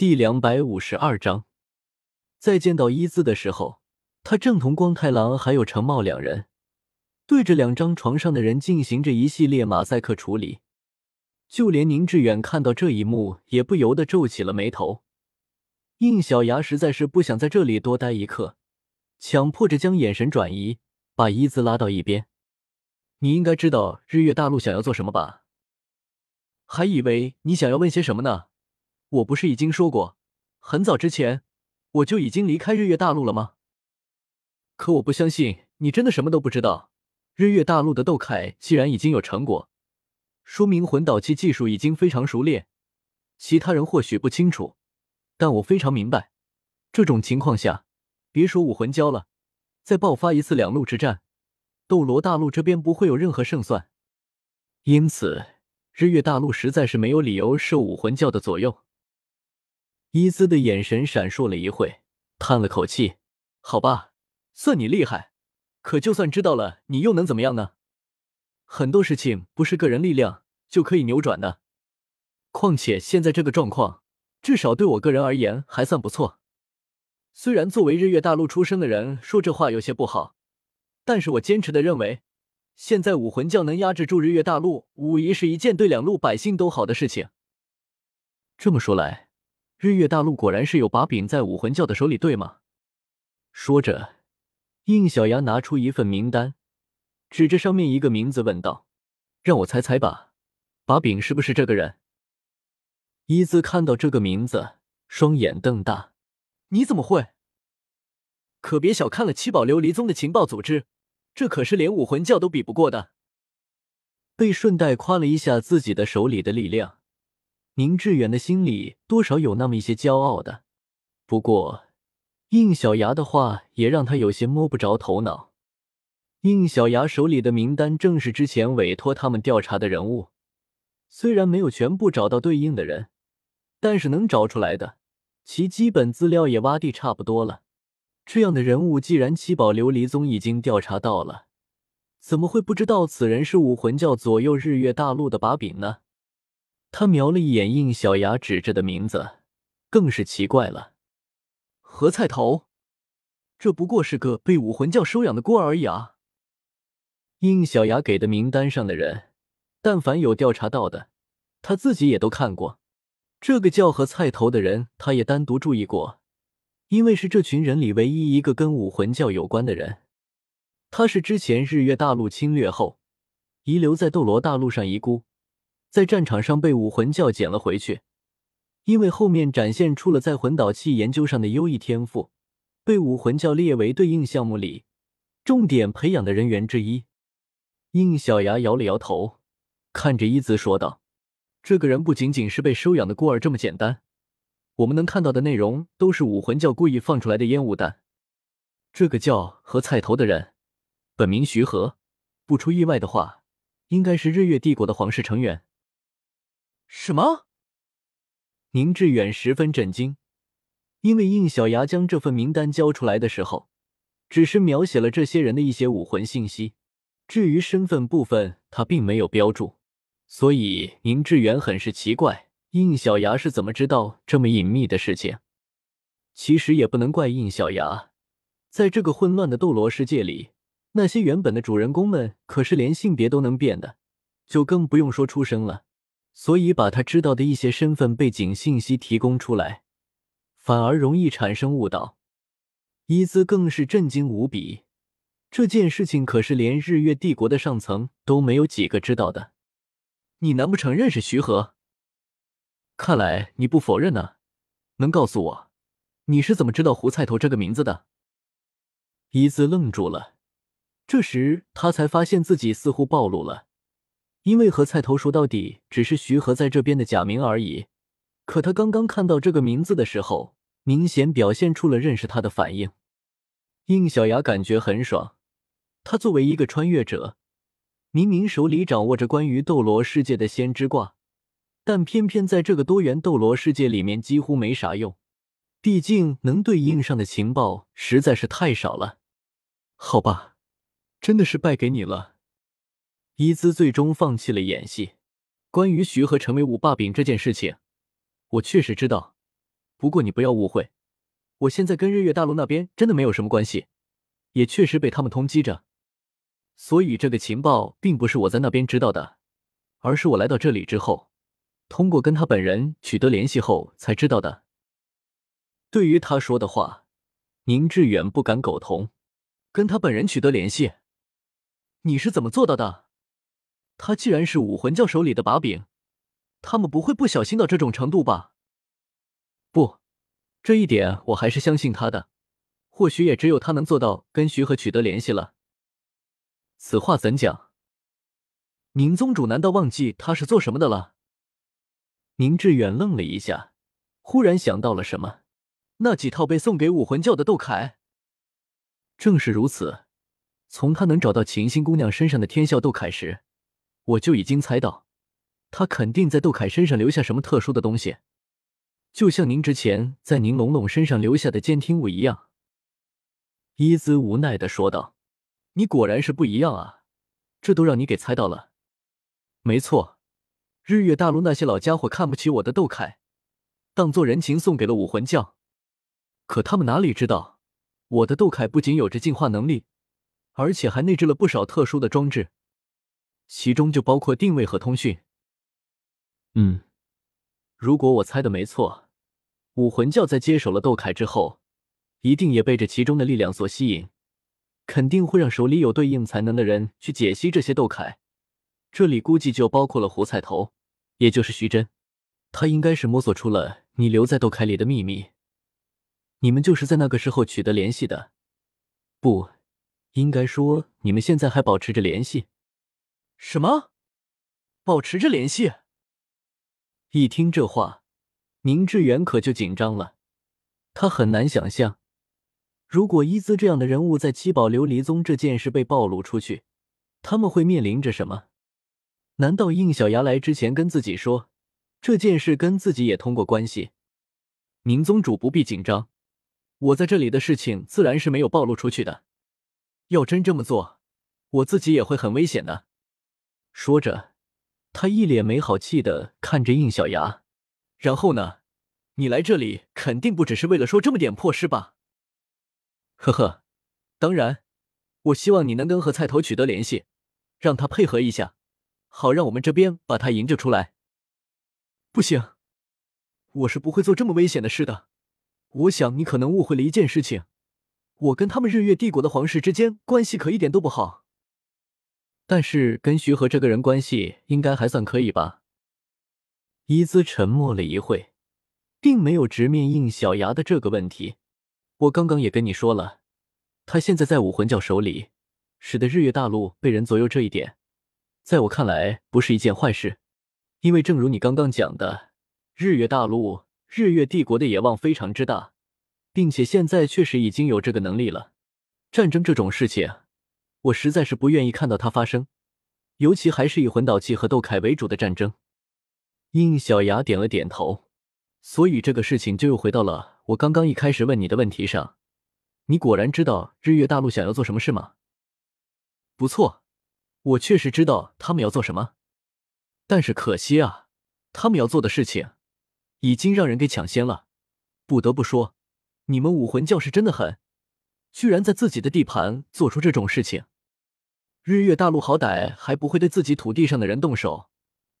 第两百五十二章，在见到伊兹的时候，他正同光太郎还有程茂两人对着两张床上的人进行着一系列马赛克处理。就连宁致远看到这一幕，也不由得皱起了眉头。应小牙实在是不想在这里多待一刻，强迫着将眼神转移，把伊兹拉到一边。你应该知道日月大陆想要做什么吧？还以为你想要问些什么呢？我不是已经说过，很早之前我就已经离开日月大陆了吗？可我不相信你真的什么都不知道。日月大陆的斗铠既然已经有成果，说明魂导器技术已经非常熟练。其他人或许不清楚，但我非常明白。这种情况下，别说武魂教了，再爆发一次两路之战，斗罗大陆这边不会有任何胜算。因此，日月大陆实在是没有理由受武魂教的左右。伊兹的眼神闪烁了一会，叹了口气：“好吧，算你厉害。可就算知道了，你又能怎么样呢？很多事情不是个人力量就可以扭转的。况且现在这个状况，至少对我个人而言还算不错。虽然作为日月大陆出生的人说这话有些不好，但是我坚持的认为，现在武魂教能压制住日月大陆，无疑是一件对两路百姓都好的事情。这么说来。”日月大陆果然是有把柄在武魂教的手里，对吗？说着，应小牙拿出一份名单，指着上面一个名字问道：“让我猜猜吧，把柄是不是这个人？”伊兹看到这个名字，双眼瞪大：“你怎么会？可别小看了七宝琉璃宗的情报组织，这可是连武魂教都比不过的。”被顺带夸了一下自己的手里的力量。宁致远的心里多少有那么一些骄傲的，不过应小牙的话也让他有些摸不着头脑。应小牙手里的名单正是之前委托他们调查的人物，虽然没有全部找到对应的人，但是能找出来的，其基本资料也挖地差不多了。这样的人物，既然七宝琉璃宗已经调查到了，怎么会不知道此人是武魂教左右日月大陆的把柄呢？他瞄了一眼应小牙指着的名字，更是奇怪了。何菜头，这不过是个被武魂教收养的孤儿而已啊！应小牙给的名单上的人，但凡有调查到的，他自己也都看过。这个叫何菜头的人，他也单独注意过，因为是这群人里唯一一个跟武魂教有关的人。他是之前日月大陆侵略后，遗留在斗罗大陆上遗孤。在战场上被武魂教捡了回去，因为后面展现出了在魂导器研究上的优异天赋，被武魂教列为对应项目里重点培养的人员之一。应小牙摇了摇头，看着伊兹说道：“这个人不仅仅是被收养的孤儿这么简单，我们能看到的内容都是武魂教故意放出来的烟雾弹。这个叫何菜头的人，本名徐和，不出意外的话，应该是日月帝国的皇室成员。”什么？宁致远十分震惊，因为应小牙将这份名单交出来的时候，只是描写了这些人的一些武魂信息，至于身份部分，他并没有标注，所以宁致远很是奇怪，应小牙是怎么知道这么隐秘的事情。其实也不能怪应小牙，在这个混乱的斗罗世界里，那些原本的主人公们可是连性别都能变的，就更不用说出生了。所以，把他知道的一些身份背景信息提供出来，反而容易产生误导。伊兹更是震惊无比，这件事情可是连日月帝国的上层都没有几个知道的。你难不成认识徐和？看来你不否认呢。能告诉我，你是怎么知道胡菜头这个名字的？伊兹愣住了，这时他才发现自己似乎暴露了。因为何菜头说到底只是徐和在这边的假名而已，可他刚刚看到这个名字的时候，明显表现出了认识他的反应。应小牙感觉很爽，他作为一个穿越者，明明手里掌握着关于斗罗世界的先知卦，但偏偏在这个多元斗罗世界里面几乎没啥用，毕竟能对应上的情报实在是太少了。好吧，真的是败给你了。伊兹最终放弃了演戏。关于徐和成为五霸柄这件事情，我确实知道，不过你不要误会，我现在跟日月大陆那边真的没有什么关系，也确实被他们通缉着，所以这个情报并不是我在那边知道的，而是我来到这里之后，通过跟他本人取得联系后才知道的。对于他说的话，宁致远不敢苟同。跟他本人取得联系，你是怎么做到的？他既然是武魂教手里的把柄，他们不会不小心到这种程度吧？不，这一点我还是相信他的。或许也只有他能做到跟徐和取得联系了。此话怎讲？宁宗主难道忘记他是做什么的了？宁致远愣了一下，忽然想到了什么。那几套被送给武魂教的斗铠。正是如此，从他能找到琴心姑娘身上的天啸斗铠时，我就已经猜到，他肯定在窦凯身上留下什么特殊的东西，就像您之前在宁龙龙身上留下的监听物一样。伊兹无奈的说道：“你果然是不一样啊，这都让你给猜到了。没错，日月大陆那些老家伙看不起我的斗凯，当做人情送给了武魂教。可他们哪里知道，我的斗凯不仅有着进化能力，而且还内置了不少特殊的装置，其中就包括定位和通讯。嗯，如果我猜的没错，武魂教在接手了斗铠之后。”一定也被这其中的力量所吸引，肯定会让手里有对应才能的人去解析这些斗铠。这里估计就包括了胡菜头，也就是徐真，他应该是摸索出了你留在斗铠里的秘密。你们就是在那个时候取得联系的，不，应该说你们现在还保持着联系。什么？保持着联系？一听这话，宁致远可就紧张了，他很难想象。如果伊兹这样的人物在七宝琉璃宗这件事被暴露出去，他们会面临着什么？难道应小牙来之前跟自己说这件事跟自己也通过关系？宁宗主不必紧张，我在这里的事情自然是没有暴露出去的。要真这么做，我自己也会很危险的。说着，他一脸没好气的看着应小牙。然后呢？你来这里肯定不只是为了说这么点破事吧？呵呵，当然，我希望你能跟何菜头取得联系，让他配合一下，好让我们这边把他营救出来。不行，我是不会做这么危险的事的。我想你可能误会了一件事情，我跟他们日月帝国的皇室之间关系可一点都不好，但是跟徐和这个人关系应该还算可以吧？伊兹沉默了一会，并没有直面应小牙的这个问题。我刚刚也跟你说了，他现在在武魂教手里，使得日月大陆被人左右，这一点，在我看来不是一件坏事。因为正如你刚刚讲的，日月大陆、日月帝国的野望非常之大，并且现在确实已经有这个能力了。战争这种事情，我实在是不愿意看到它发生，尤其还是以魂导器和斗铠为主的战争。应小牙点了点头。所以这个事情就又回到了我刚刚一开始问你的问题上，你果然知道日月大陆想要做什么事吗？不错，我确实知道他们要做什么，但是可惜啊，他们要做的事情已经让人给抢先了。不得不说，你们武魂教是真的狠，居然在自己的地盘做出这种事情。日月大陆好歹还不会对自己土地上的人动手，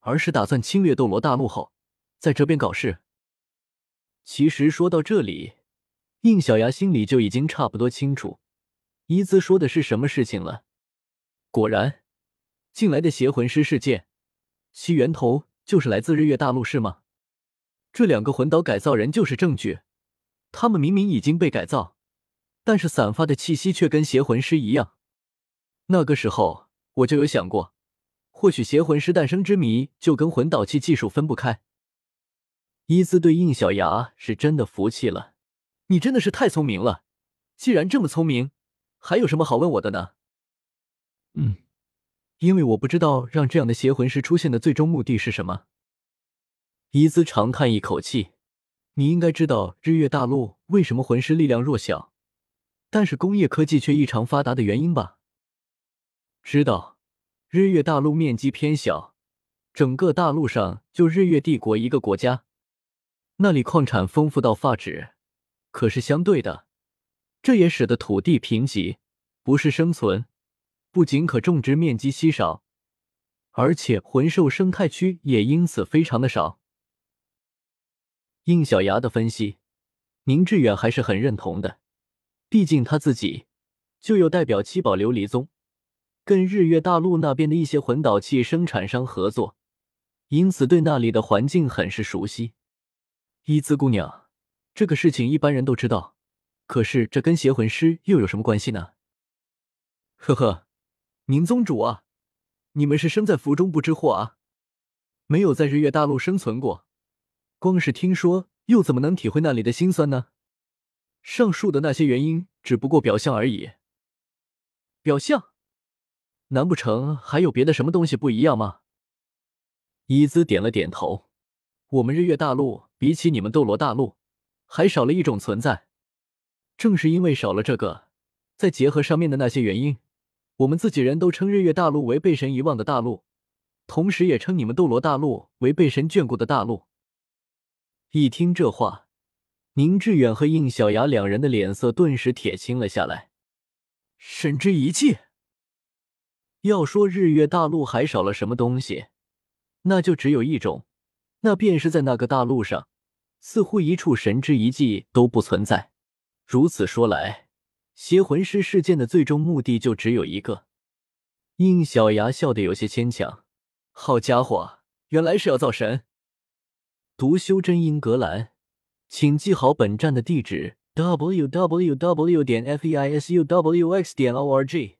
而是打算侵略斗罗大陆后，在这边搞事。其实说到这里，应小牙心里就已经差不多清楚伊兹说的是什么事情了。果然，近来的邪魂师事件，其源头就是来自日月大陆，是吗？这两个魂岛改造人就是证据。他们明明已经被改造，但是散发的气息却跟邪魂师一样。那个时候我就有想过，或许邪魂师诞生之谜就跟魂导器技术分不开。伊兹对应小牙是真的服气了，你真的是太聪明了。既然这么聪明，还有什么好问我的呢？嗯，因为我不知道让这样的邪魂师出现的最终目的是什么。伊兹长叹一口气，你应该知道日月大陆为什么魂师力量弱小，但是工业科技却异常发达的原因吧？知道，日月大陆面积偏小，整个大陆上就日月帝国一个国家。那里矿产丰富到发指，可是相对的，这也使得土地贫瘠，不是生存，不仅可种植面积稀少，而且魂兽生态区也因此非常的少。应小牙的分析，宁致远还是很认同的，毕竟他自己就有代表七宝琉璃宗。跟日月大陆那边的一些魂导器生产商合作，因此对那里的环境很是熟悉。伊兹姑娘，这个事情一般人都知道，可是这跟邪魂师又有什么关系呢？呵呵，宁宗主啊，你们是生在福中不知祸啊，没有在日月大陆生存过，光是听说又怎么能体会那里的辛酸呢？上述的那些原因只不过表象而已。表象？难不成还有别的什么东西不一样吗？伊兹点了点头。我们日月大陆比起你们斗罗大陆，还少了一种存在。正是因为少了这个，再结合上面的那些原因，我们自己人都称日月大陆为被神遗忘的大陆，同时也称你们斗罗大陆为被神眷顾的大陆。一听这话，宁致远和应小牙两人的脸色顿时铁青了下来。神之遗迹。要说日月大陆还少了什么东西，那就只有一种，那便是在那个大陆上，似乎一处神之遗迹都不存在。如此说来，邪魂师事件的最终目的就只有一个。应小牙笑得有些牵强：“好家伙，原来是要造神！”读修真英格兰，请记好本站的地址：w w w. 点 f e i s u w x. 点 o r g。